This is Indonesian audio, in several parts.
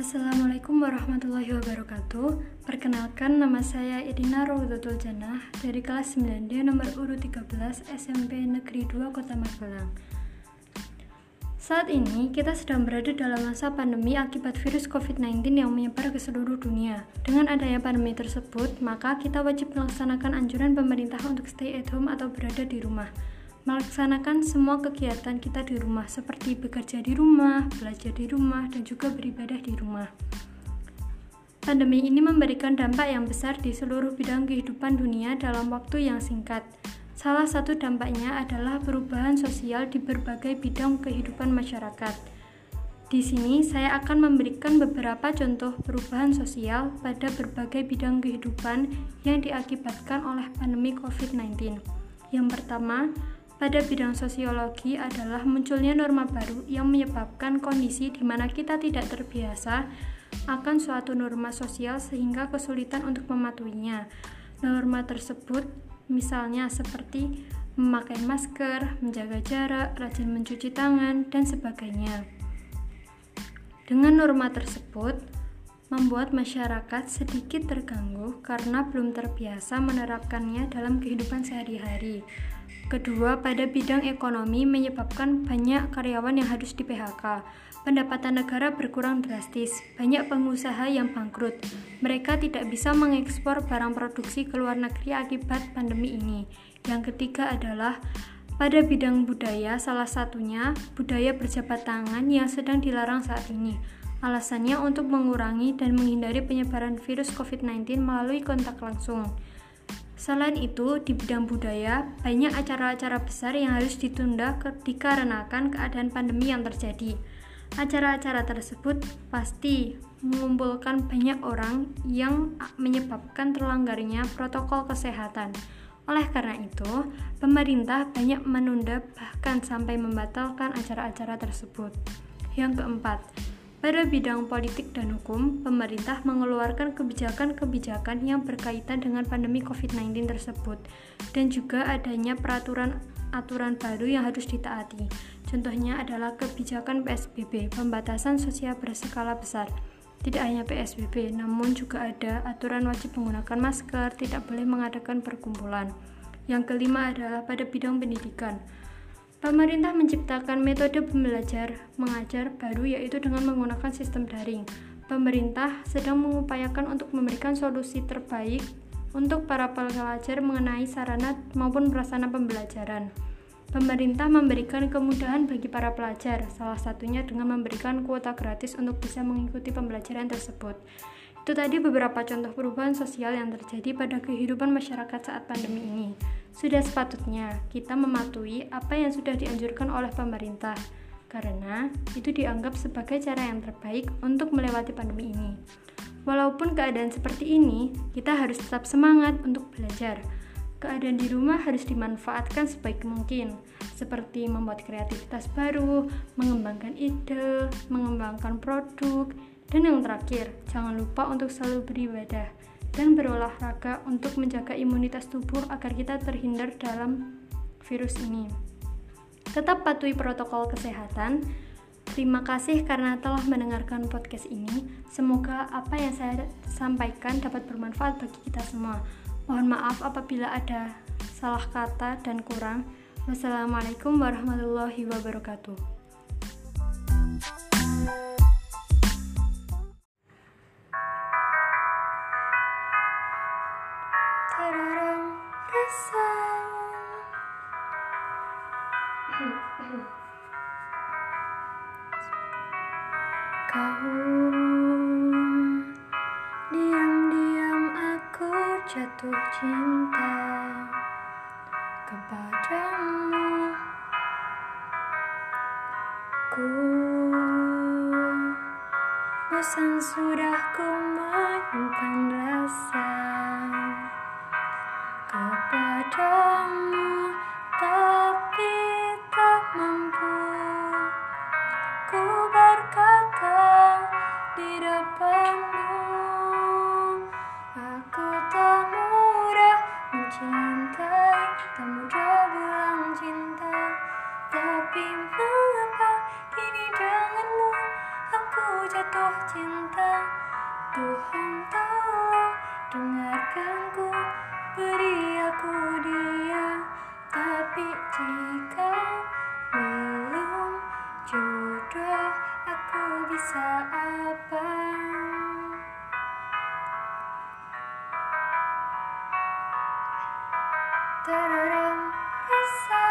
Assalamualaikum warahmatullahi wabarakatuh. Perkenalkan nama saya Edina Rawdatul Janah Dari kelas 9D nomor urut 13 SMP Negeri 2 Kota Magelang. Saat ini kita sedang berada dalam masa pandemi akibat virus COVID-19 yang menyebar ke seluruh dunia. Dengan adanya pandemi tersebut, maka kita wajib melaksanakan anjuran pemerintah untuk stay at home atau berada di rumah melaksanakan semua kegiatan kita di rumah seperti bekerja di rumah, belajar di rumah, dan juga beribadah di rumah. Pandemi ini memberikan dampak yang besar di seluruh bidang kehidupan dunia dalam waktu yang singkat. Salah satu dampaknya adalah perubahan sosial di berbagai bidang kehidupan masyarakat. Di sini saya akan memberikan beberapa contoh perubahan sosial pada berbagai bidang kehidupan yang diakibatkan oleh pandemi COVID-19. Yang pertama, pada bidang sosiologi adalah munculnya norma baru yang menyebabkan kondisi di mana kita tidak terbiasa akan suatu norma sosial sehingga kesulitan untuk mematuhinya. Norma tersebut misalnya seperti memakai masker, menjaga jarak, rajin mencuci tangan, dan sebagainya. Dengan norma tersebut, membuat masyarakat sedikit terganggu karena belum terbiasa menerapkannya dalam kehidupan sehari-hari. Kedua, pada bidang ekonomi menyebabkan banyak karyawan yang harus di PHK. Pendapatan negara berkurang drastis, banyak pengusaha yang bangkrut. Mereka tidak bisa mengekspor barang produksi ke luar negeri akibat pandemi ini. Yang ketiga adalah pada bidang budaya, salah satunya budaya berjabat tangan yang sedang dilarang saat ini. Alasannya untuk mengurangi dan menghindari penyebaran virus COVID-19 melalui kontak langsung. Selain itu, di bidang budaya, banyak acara-acara besar yang harus ditunda dikarenakan keadaan pandemi yang terjadi. Acara-acara tersebut pasti mengumpulkan banyak orang yang menyebabkan terlanggarnya protokol kesehatan. Oleh karena itu, pemerintah banyak menunda bahkan sampai membatalkan acara-acara tersebut. Yang keempat, pada bidang politik dan hukum, pemerintah mengeluarkan kebijakan-kebijakan yang berkaitan dengan pandemi COVID-19 tersebut dan juga adanya peraturan aturan baru yang harus ditaati. Contohnya adalah kebijakan PSBB, pembatasan sosial berskala besar. Tidak hanya PSBB, namun juga ada aturan wajib menggunakan masker, tidak boleh mengadakan perkumpulan. Yang kelima adalah pada bidang pendidikan. Pemerintah menciptakan metode pembelajar mengajar baru yaitu dengan menggunakan sistem daring. Pemerintah sedang mengupayakan untuk memberikan solusi terbaik untuk para pelajar mengenai sarana maupun prasarana pembelajaran. Pemerintah memberikan kemudahan bagi para pelajar, salah satunya dengan memberikan kuota gratis untuk bisa mengikuti pembelajaran tersebut. Itu tadi beberapa contoh perubahan sosial yang terjadi pada kehidupan masyarakat saat pandemi ini. Sudah sepatutnya kita mematuhi apa yang sudah dianjurkan oleh pemerintah, karena itu dianggap sebagai cara yang terbaik untuk melewati pandemi ini. Walaupun keadaan seperti ini, kita harus tetap semangat untuk belajar. Keadaan di rumah harus dimanfaatkan sebaik mungkin, seperti membuat kreativitas baru, mengembangkan ide, mengembangkan produk, dan yang terakhir, jangan lupa untuk selalu beribadah dan berolahraga untuk menjaga imunitas tubuh agar kita terhindar dalam virus ini. Tetap patuhi protokol kesehatan. Terima kasih karena telah mendengarkan podcast ini. Semoga apa yang saya sampaikan dapat bermanfaat bagi kita semua. Mohon maaf apabila ada salah kata dan kurang. Wassalamualaikum warahmatullahi wabarakatuh. Jatuh cinta kepadamu. Ku bosan sudah ku menyimpan rasa padamu tapi tak mampu. Ku berkata di depanmu aku tak mudah mencintai. Tak mudah bilang cinta tapi mengapa kini denganmu? Aku jatuh cinta. Tuhan tolong dengarkanku beri tapi jika belum jodoh Aku bisa apa? Terang rasa.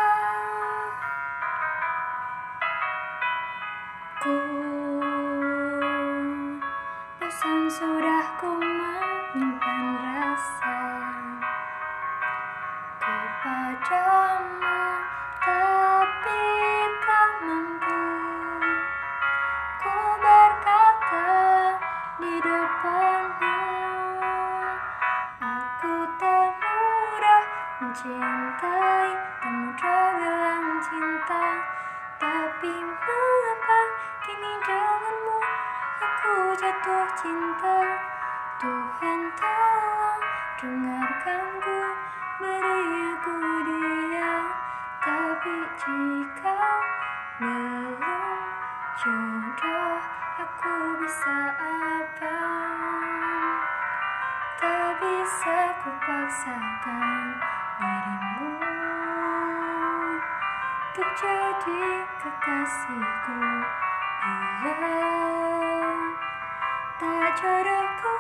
Ku Bosan sudah ku Tapi tak mampu. Ku berkata di depanmu Aku tak mudah mencintai Tak mudah cinta. Tapi mengapa kini denganmu Aku jatuh cinta? Tuhan tolong dengarkanku Beri aku dia Tapi jika belum jodoh Aku bisa apa Tak bisa ku paksakan dirimu Untuk jadi kekasihku. Bila tak jodohku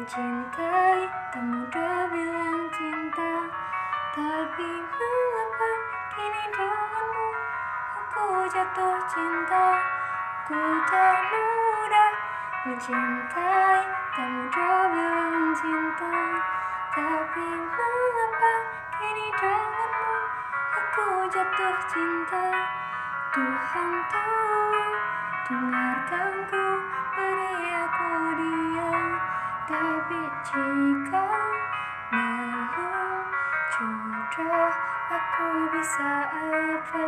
mencintai Tak mudah bilang cinta. Tapi mengapa kini denganmu Aku jatuh cinta. Ku tak mudah mencintai. Tak mudah bilang cinta. Tapi mengapa kini denganmu Aku jatuh cinta. Tuhan tolong dengarkanku Beri aku dia Tapi jika belum jodoh Aku bisa apa